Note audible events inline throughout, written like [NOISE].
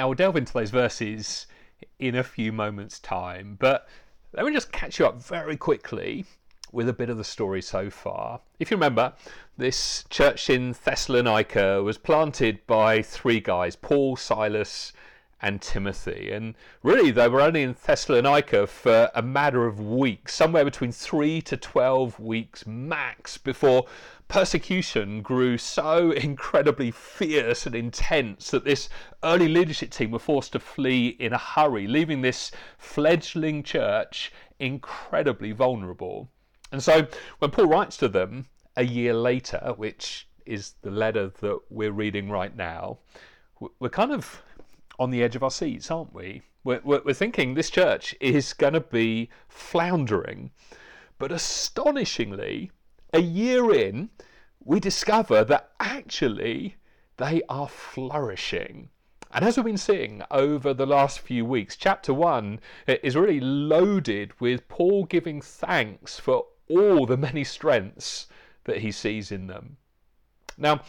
Now we'll delve into those verses in a few moments' time, but let me just catch you up very quickly with a bit of the story so far. If you remember, this church in Thessalonica was planted by three guys Paul, Silas, and Timothy. And really, they were only in Thessalonica for a matter of weeks, somewhere between three to 12 weeks max, before persecution grew so [LAUGHS] incredibly fierce and intense that this early leadership team were forced to flee in a hurry, leaving this fledgling church incredibly vulnerable. And so when Paul writes to them a year later, which is the letter that we're reading right now, we're kind of on the edge of our seats, aren't we? We're, we're thinking this church is going to be floundering. But astonishingly, a year in, we discover that actually they are flourishing. And as we've been seeing over the last few weeks, chapter 1 is really loaded with Paul giving thanks for all the many strengths that he sees in them. Now,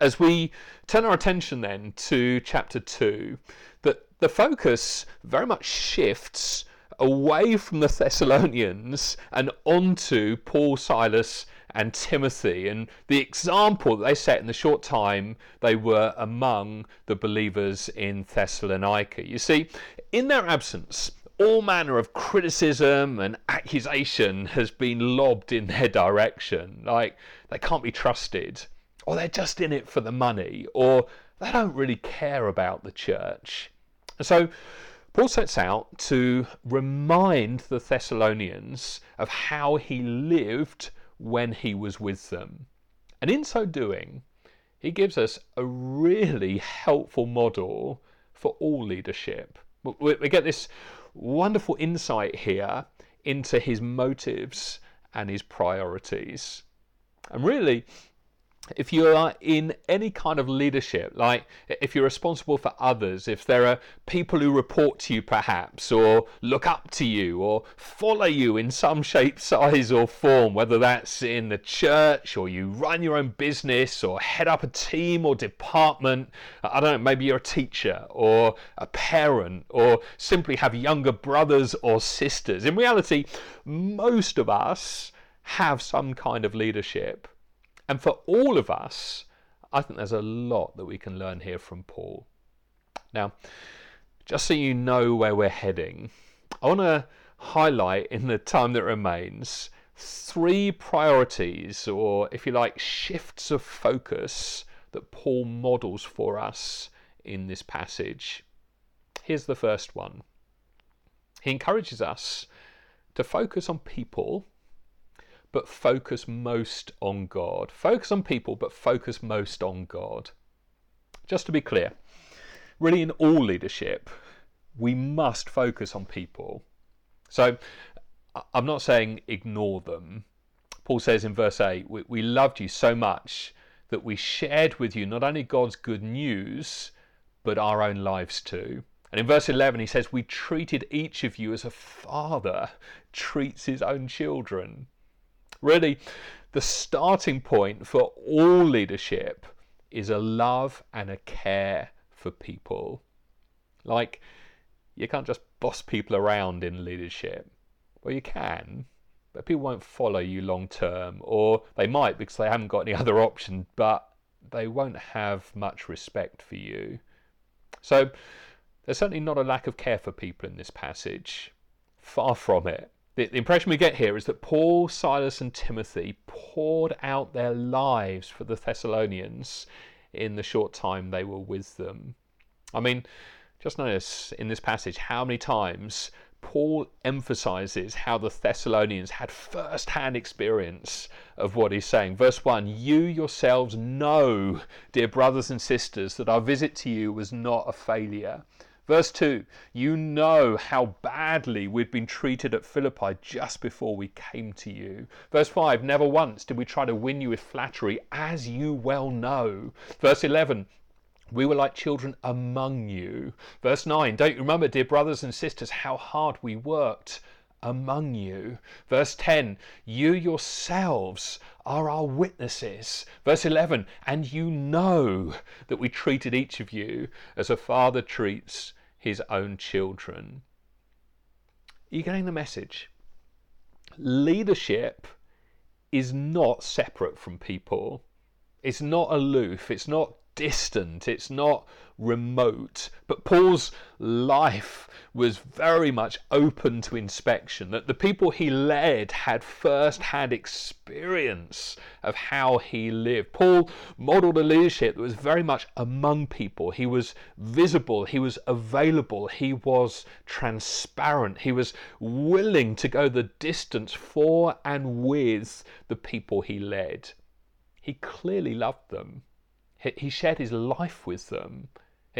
as we turn our attention then to chapter 2, that the focus very much shifts away from the Thessalonians and onto Paul, Silas, and Timothy, and the example that they set in the short time they were among the believers in Thessalonica. You see, in their absence, all manner of criticism and accusation has been lobbed in their direction. Like, they can't be trusted, or they're just in it for the money, or they don't really care about the church. So, Paul sets out to remind the Thessalonians of how he lived when he was with them. And in so doing, he gives us a really helpful model for all leadership. We get this wonderful insight here into his motives and his priorities. And really, if you are in any kind of leadership, like if you're responsible for others, if there are people who report to you perhaps, or look up to you, or follow you in some shape, size, or form, whether that's in the church, or you run your own business, or head up a team or department, uh, I don't know, maybe you're a teacher, or a parent, or simply have younger brothers or sisters. In reality, most of us have some kind of leadership and for all of us, I think there's a lot that we can learn here from Paul. Now, just so you know where we're heading, I want to highlight in the time that remains three priorities, or if you like, shifts of focus that Paul models for us in this passage. Here's the first one he encourages us to focus on people but focus most on God. Focus on people, but focus most on God. Just to be clear, really in all leadership, we must focus on people. So I'm not saying ignore them. Paul says in verse 8, we, we loved you so much that we shared with you not only God's good news, but our own lives too. And in verse 11, he says, We treated each of you as a father treats his own children. Really, the starting point for all leadership is a love and a care for people. Like, you can't just boss people around in leadership. Well, you can, but people won't follow you long term, or they might because they haven't got any [LAUGHS] other option, but they won't have much respect for you. So, there's certainly not a lack of care for people in this passage. Far from it. The, the impression we get here is that Paul, Silas, and Timothy poured out their lives for the Thessalonians in the short time they were with them. I mean, just notice in this passage how many times Paul emphasizes how the Thessalonians had first hand experience of what he's saying. Verse 1 You yourselves know, dear brothers and sisters, that our visit to you was not a failure. Verse 2 You know how badly we'd been treated at Philippi just before we came to you. Verse 5 Never once did we try to win you with flattery, as you well know. Verse 11 we were like children among you. Verse 9 Don't you remember, dear brothers and sisters, how hard we worked among you. Verse 10 You yourselves are our witnesses. Verse 11 And you know that we treated each of you as a father treats his own children. Are you getting the message? Leadership is not separate from people. It's not aloof. It's not distant, it's not remote. But Paul's life was very much open to inspection, that the people he led had first hand experience of how he lived. Paul modeled a leadership that was very much among people. He was visible, he was available, he was transparent, he was willing to go the distance for and with the people he led. He clearly loved them. He shared his life with them.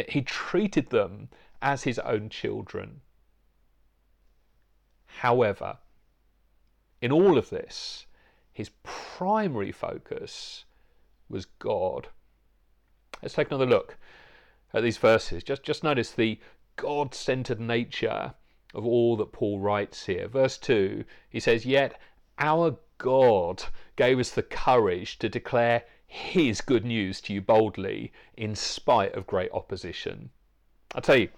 He treated them as his own children. However, in all of this, his primary focus was God. Let's take another look at these verses. Just, just notice the God centered nature of all that Paul writes here. Verse 2, he says, Yet our God gave us the courage to declare his good news to you boldly in spite of great opposition. I tell you,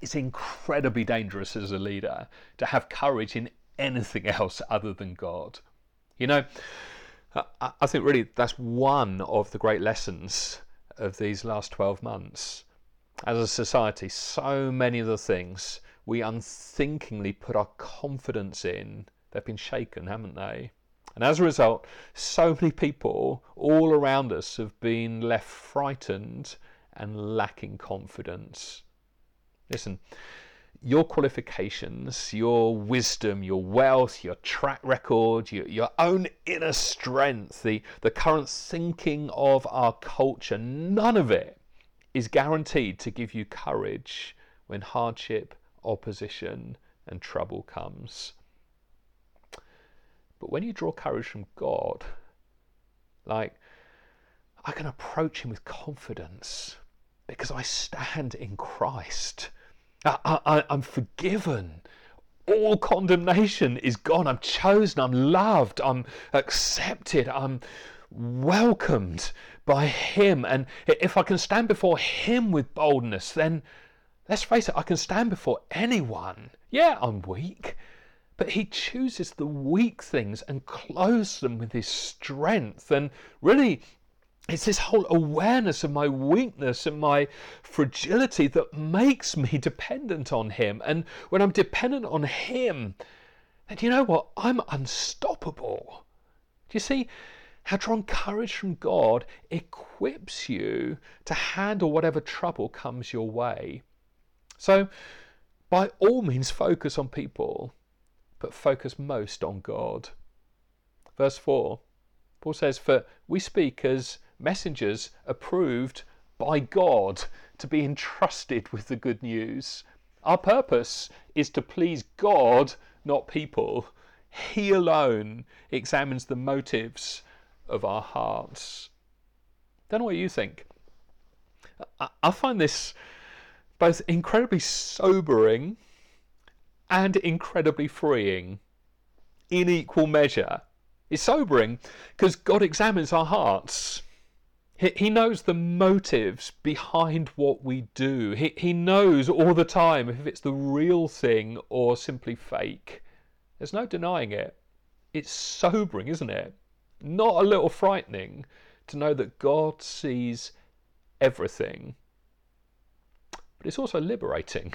it's incredibly dangerous as a leader to have courage in anything [LAUGHS] else other than God. You know, I think really that's one of the great lessons of these last 12 months. As a society, so many of the things we unthinkingly put our confidence in, they've been shaken, haven't they? And as a result, so many people all around us have been left frightened and lacking confidence. Listen, your qualifications, your wisdom, your wealth, your track record, your, your own inner strength, the, the current thinking of our culture, none of it is guaranteed to give you courage when hardship, opposition, and trouble comes. But when you draw courage from God, like, I can approach Him with confidence because I stand in Christ. I, am forgiven. All condemnation is gone. I'm chosen. I'm loved. I'm accepted. I'm welcomed by Him. And if I can stand before Him with boldness, then let's face it, I can stand before anyone. Yeah, I'm weak. But he chooses the weak things and clothes them with his strength. And really, it's this whole awareness of my weakness and my fragility that makes me [LAUGHS] dependent on him. And when I'm dependent on him, then you know what? I'm unstoppable. Do you see? How drawing courage from God equips you to handle whatever trouble comes your way. So, by all means, focus on people but focus most on God. Verse 4, Paul says, For we speak as messengers approved by God to be entrusted with the good news. Our purpose is to please God, not people. He alone examines the motives of our hearts. Don't know what you think. I find this both incredibly sobering and incredibly freeing in equal measure. It's sobering because God examines our hearts. He, he knows the motives behind what we do. He, he knows all the time if it's the real thing or simply fake. There's no denying it. It's sobering, isn't it? Not a little frightening to know that God sees everything. But it's also liberating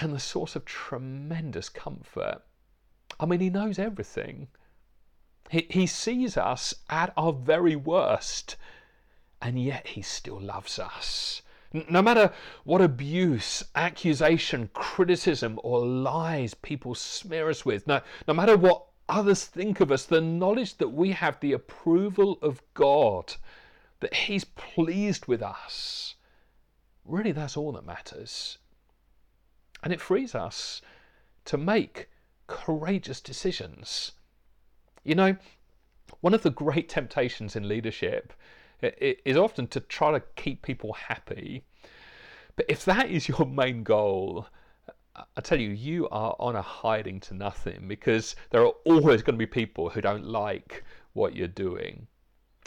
and the source of tremendous comfort. I mean, he knows everything. He, he sees us at our very worst, and yet he still loves us. No matter what abuse, accusation, criticism, or lies people smear us with, no, no matter what others think of us, the knowledge that we have the approval of God, that He's pleased with us, really that's all that matters. And it frees us to make courageous decisions. You know, one of the great temptations in leadership is often to try to keep people happy. But if that is your main goal, I tell you, you are on a hiding to nothing because there are always going to be people who don't like what you're doing.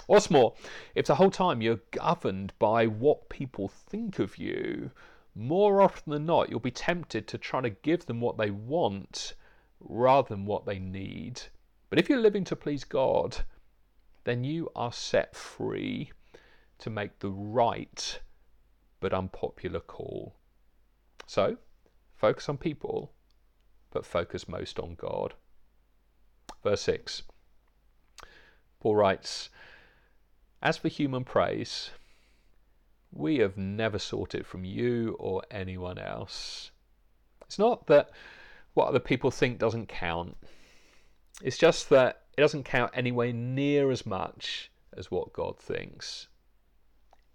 What's more, if the whole time you're governed by what people think of you, more often than not, you'll be tempted to try to give them what they want rather than what they need. But if you're living to please God, then you are set free to make the right but unpopular call. So, focus on people, but focus most on God. Verse 6 Paul writes, As for human praise, we have never sought it from you or anyone else. It's not that what other people think doesn't count, it's just that it doesn't count anywhere near as much as what God thinks.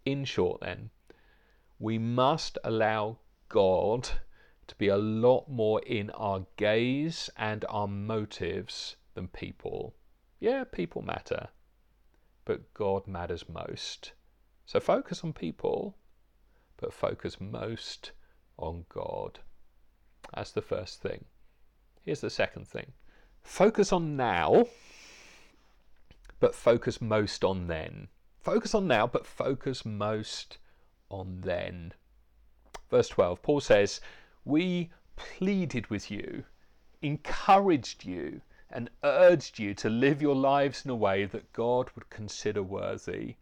In short, then, we must allow God to be a lot more in our gaze and our motives than people. Yeah, people matter, but God matters most. So focus on people, but focus most on God. That's the first thing. Here's the second thing focus on now, but focus most on then. Focus on now, but focus most on then. Verse 12, Paul says, We pleaded with you, encouraged you, and urged you to live your lives in a way that God would consider worthy,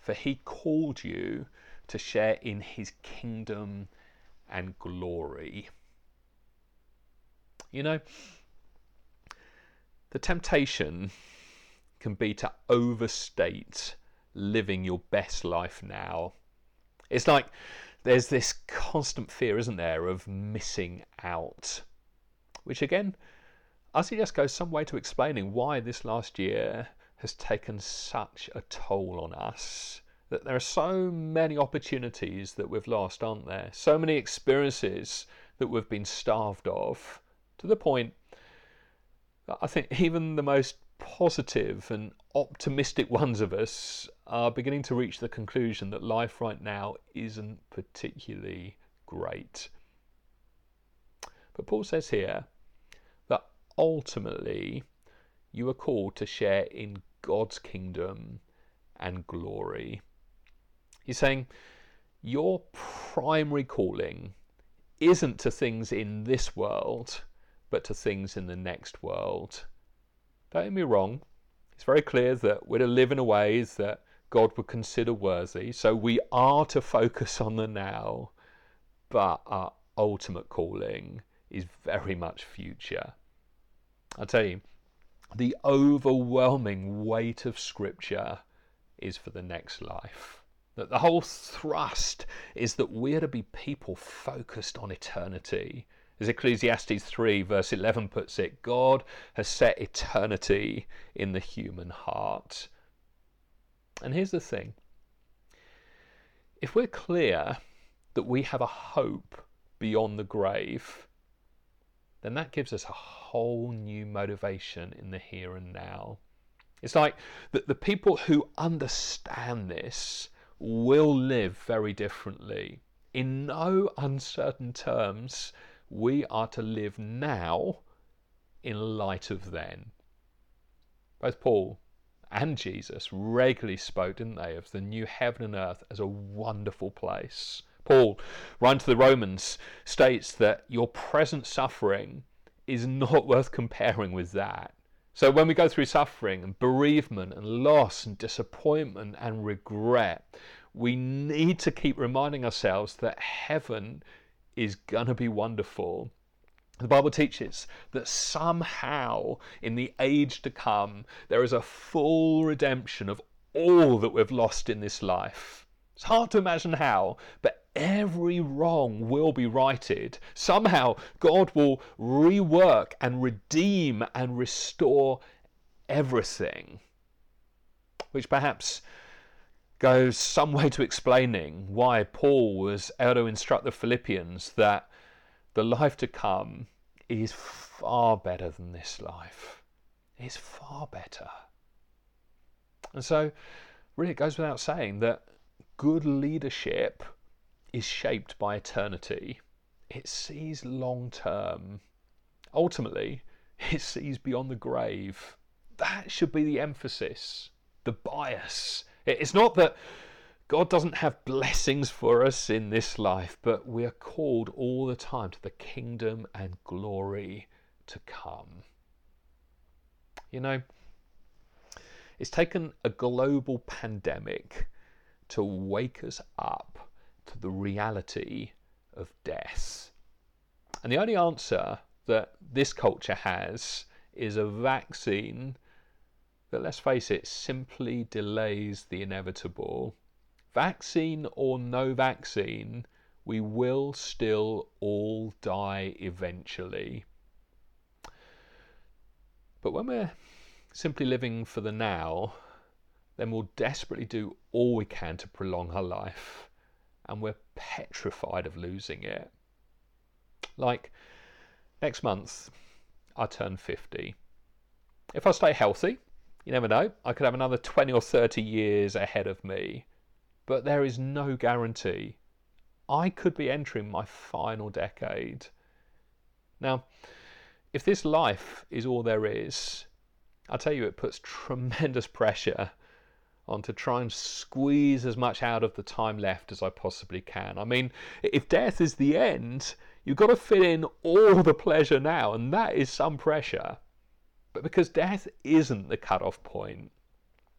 for he called you to share in his kingdom and glory. You know, the temptation can be to overstate living your best life now. It's like there's this constant fear, isn't there, of missing out. Which again, I suggest goes some way to explaining why this last year has taken such a toll on us. That there are so many opportunities that we've lost, aren't there? So many experiences that we've been starved of, to the point that I think even the most positive and optimistic [LAUGHS] ones of us are beginning to reach the conclusion that life right now isn't particularly great. But Paul says here that ultimately you are called to share in God's kingdom and glory. He's saying your primary calling isn't to things in this world, but to things in the next world. Don't get me wrong, it's very clear that we're to live in a way that God would consider worthy. So we are to focus on the now, but our ultimate calling is very much future. I tell you, the overwhelming weight of Scripture is for the next life. That the whole thrust is that we're to be people focused on eternity. As Ecclesiastes 3, verse 11 puts it, God has set eternity in the human heart. And here's the thing if we're clear that we have a hope beyond the grave, then that gives us a whole new motivation in the here and now. It's like that the people who understand this will live very differently. In no uncertain terms, we are to live now in light of then. Both Paul and Jesus regularly spoke, didn't they, of the new heaven and earth as a wonderful place. Paul, writing to the Romans, states that your present suffering is not worth comparing with that. So when we go through suffering and bereavement and loss and disappointment and regret, we need to keep reminding ourselves that heaven is going to be wonderful the Bible teaches that somehow in the age to come there is a full redemption of all that we've lost in this life. It's hard to imagine how, but every wrong will be righted. Somehow God will rework and redeem and restore everything. Which perhaps goes some way to explaining why Paul was able to instruct the Philippians that the life to come is far better than this life. It's far better. And so, really, it goes without saying that good leadership is shaped by eternity. it sees long term. Ultimately, [LAUGHS] it sees beyond the grave. That should be the emphasis, the bias. It's not that God doesn't have blessings for us in this life, but we are called all the time to the kingdom and glory to come. You know, it's taken a global pandemic to wake us up the reality of death. And the only answer that this culture has is a vaccine that, let's face it, simply delays the inevitable Vaccine or no vaccine, we will still all die eventually. But when we're simply living for the now, then we'll desperately do all we can to prolong our life, and we're petrified of losing it. Like next month, I turn 50. If I stay healthy, you never know, I could have another 20 or 30 years ahead of me but there is no guarantee. I could be entering my final decade. Now, if this life is all there is, I tell you, it puts tremendous pressure on to try and squeeze as much out of the time left as I possibly can. I mean, if death is the end, you've got to fit in all the pleasure now, and that is some pressure. But because death isn't the cut-off point,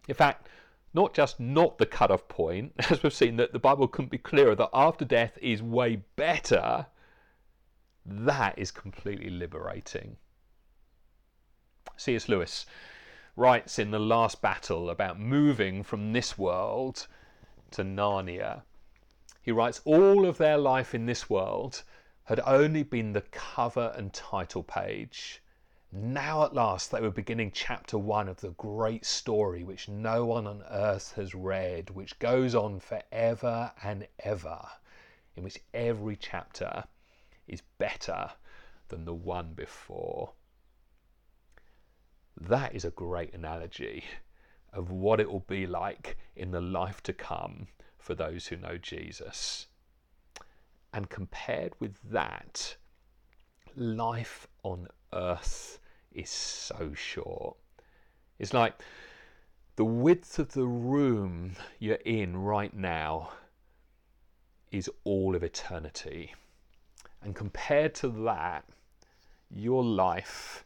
in fact, not just not the cut-off point, [LAUGHS] as we've seen that the Bible couldn't be clearer that after death is way better, that is completely liberating. C.S. Lewis writes in The Last Battle about moving from this world to Narnia. He writes, All of their life in this world had only been the cover and title page. Now at last they were beginning chapter one of the great story which no one on earth has read, which goes on forever and ever, in which every chapter is better than the one before. That is a great analogy of what it will be like in the life to come for those who know Jesus. And compared with that, life on earth is so short. It's like the width of the room you're in right now is all of eternity. And compared to that, your life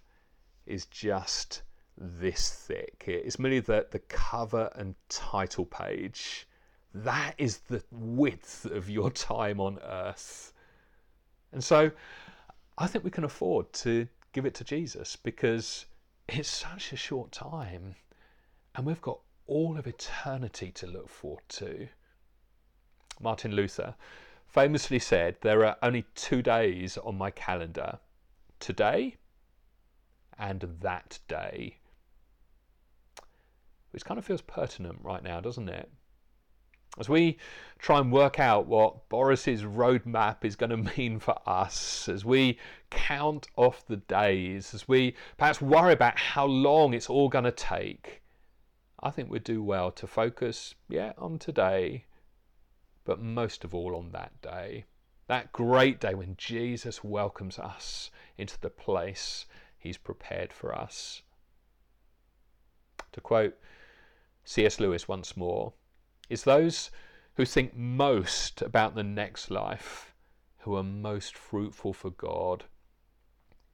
is just this thick. It's merely the, the cover and title page. That is the width of your time on earth. And so I think we can afford to give it to Jesus because it's such a short time and we've got all of eternity to look forward to. Martin Luther famously said, There are only two days on my calendar today and that day. Which kind of feels pertinent right now, doesn't it? As we try and work out what Boris's roadmap is going [LAUGHS] to mean for us, as we count off the days, as we perhaps worry about how long it's all going to take, I think we'd do well to focus, yeah, on today, but most of all on that day. That great day when Jesus welcomes us into the place he's prepared for us. To quote C.S. Lewis once more, it's those who think most about the next life who are most fruitful for God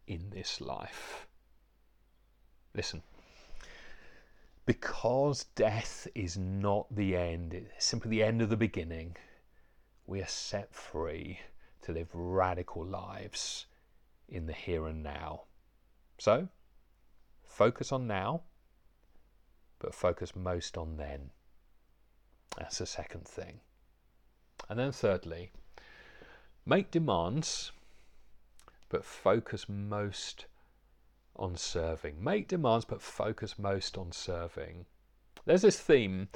in this life. Listen, because death is not the end, it's simply the end of the beginning, we are set free to live radical lives in the here and now. So, focus on now, but focus most on then. That's the second thing. And then thirdly, make demands, but focus most on serving. Make demands, but focus most on serving. There's this theme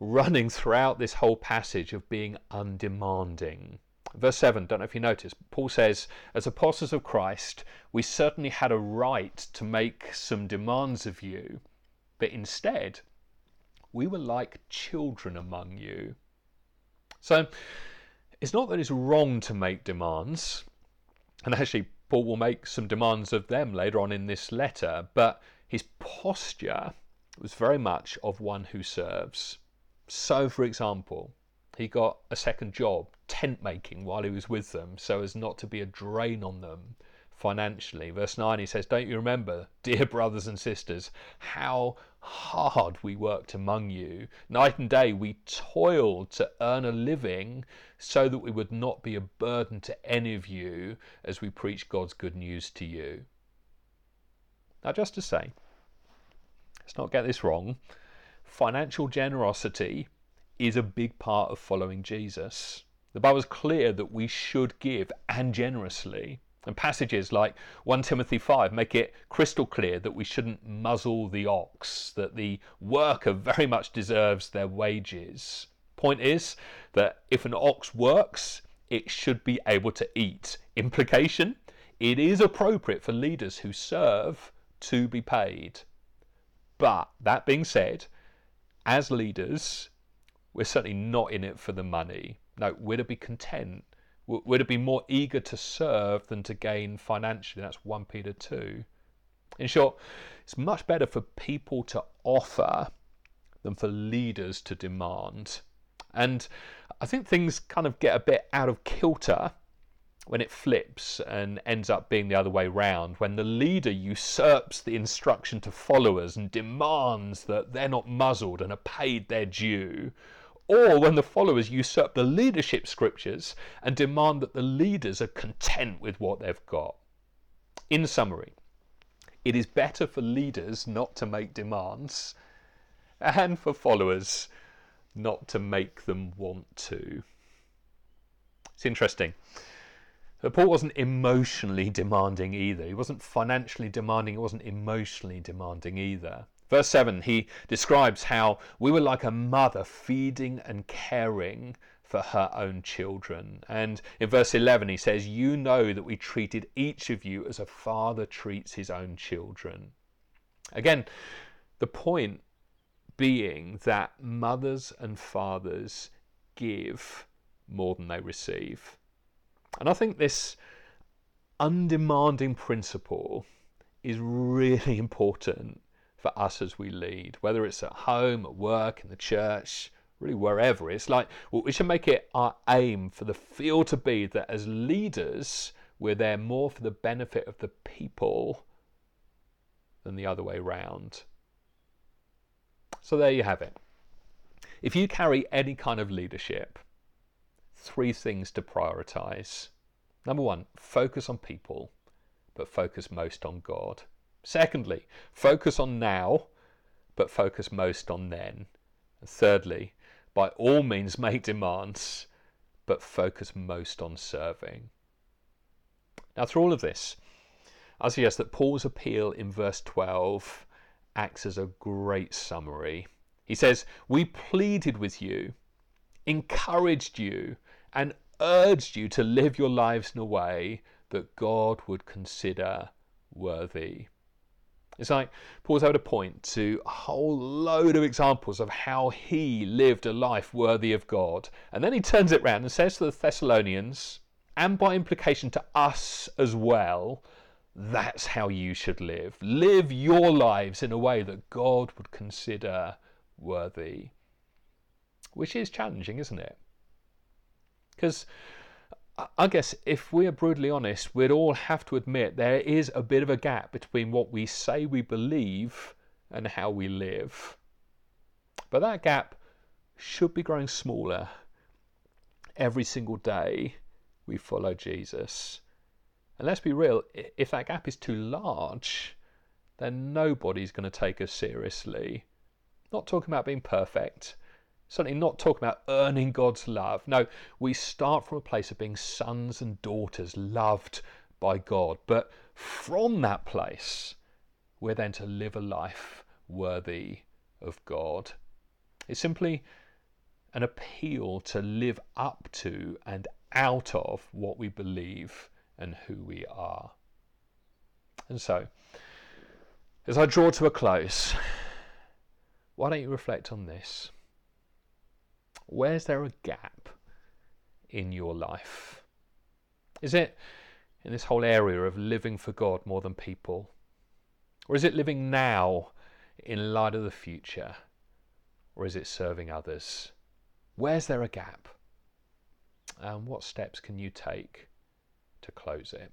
running throughout this whole passage of being undemanding. Verse 7, don't know if you noticed, Paul says, As apostles of Christ, we certainly had a right to make some demands of you, but instead, we were like children among you. So it's not that it's wrong to make demands, And actually, Paul will make some demands of them later on in this letter, but his posture was very much of one who serves. So, for example, he got a second job, tent making, while he was with them, so as not to be a drain on them financially. Verse 9, he says, Don't you remember, [LAUGHS] dear brothers and sisters, how hard we worked among you? Night and day we toiled to earn a living so that we would not be a burden to any of you as we preach God's good news to you. Now, just to say, let's not get this wrong, financial generosity is a big part of following Jesus. The Bible is clear that we should give and generously. And passages like 1 Timothy 5 make it crystal clear that we shouldn't muzzle the ox, that the worker very much deserves their wages. Point is that if an ox works, it should be able to eat. Implication it is appropriate for leaders who serve to be paid. But that being said, as leaders, we're certainly not in it for the money. No, we're to be content would it be more eager to serve than to gain financially? That's 1 Peter 2. In short, it's much better for people to offer than for leaders to demand. And I think things kind of get a bit out of kilter when it flips and ends up being the other way round, when the leader usurps the instruction to followers and demands that they're not muzzled and are paid their due, or when the followers usurp the leadership scriptures and demand that the leaders are content with what they've got. In summary, it is better for leaders not to make demands and for followers not to make them want to. It's interesting. But Paul wasn't emotionally demanding either. He wasn't financially demanding, he wasn't emotionally demanding either. Verse 7, he describes how we were like a mother feeding and caring for her own children. And in verse 11, he says, You know that we treated each of you as a father treats his own children. Again, the point being that mothers and fathers give more than they receive. And I think this undemanding principle is really important for us as we lead, whether it's at home, at work, in the church, really wherever. It's like well, we should make it our aim for the feel to be that as leaders, we're there more for the benefit of the people than the other way round. So there you have it. If you carry any kind of leadership, three things to prioritize. Number one, focus on people, but focus most on God. Secondly, focus on now, but focus most on then. And thirdly, by all means [LAUGHS] make demands, but focus most on serving. Now, through all of this, I suggest that Paul's appeal in verse 12 acts as a great summary. He says, We pleaded with you, encouraged you, and urged you to live your lives in a way that God would consider worthy. It's like Paul's able to point to a whole load of examples of how he lived a life worthy of God. And then he turns it round and says to the Thessalonians, and by implication to us as well, that's how you should live. Live your lives in a way that God would consider worthy. Which is challenging, isn't it? Because I guess if we're brutally honest, we'd all have to admit there is a bit of a gap between what we say we believe and how we live. But that gap should be growing smaller every single day we follow Jesus. And let's be real, if that gap is too large, then nobody's going to take us seriously. Not talking about being perfect, Certainly not talking about earning God's love. No, we start from a place of being sons and daughters loved by God. But from that place, we're then to live a life worthy of God. It's simply an appeal to live up to and out of what we believe and who we are. And so, as I draw to a close, why don't you reflect on this? Where's there a gap in your life? Is it in this whole area of living for God more than people? Or is it living now in light of the future? Or is it serving others? Where's there a gap? And what steps can you take to close it?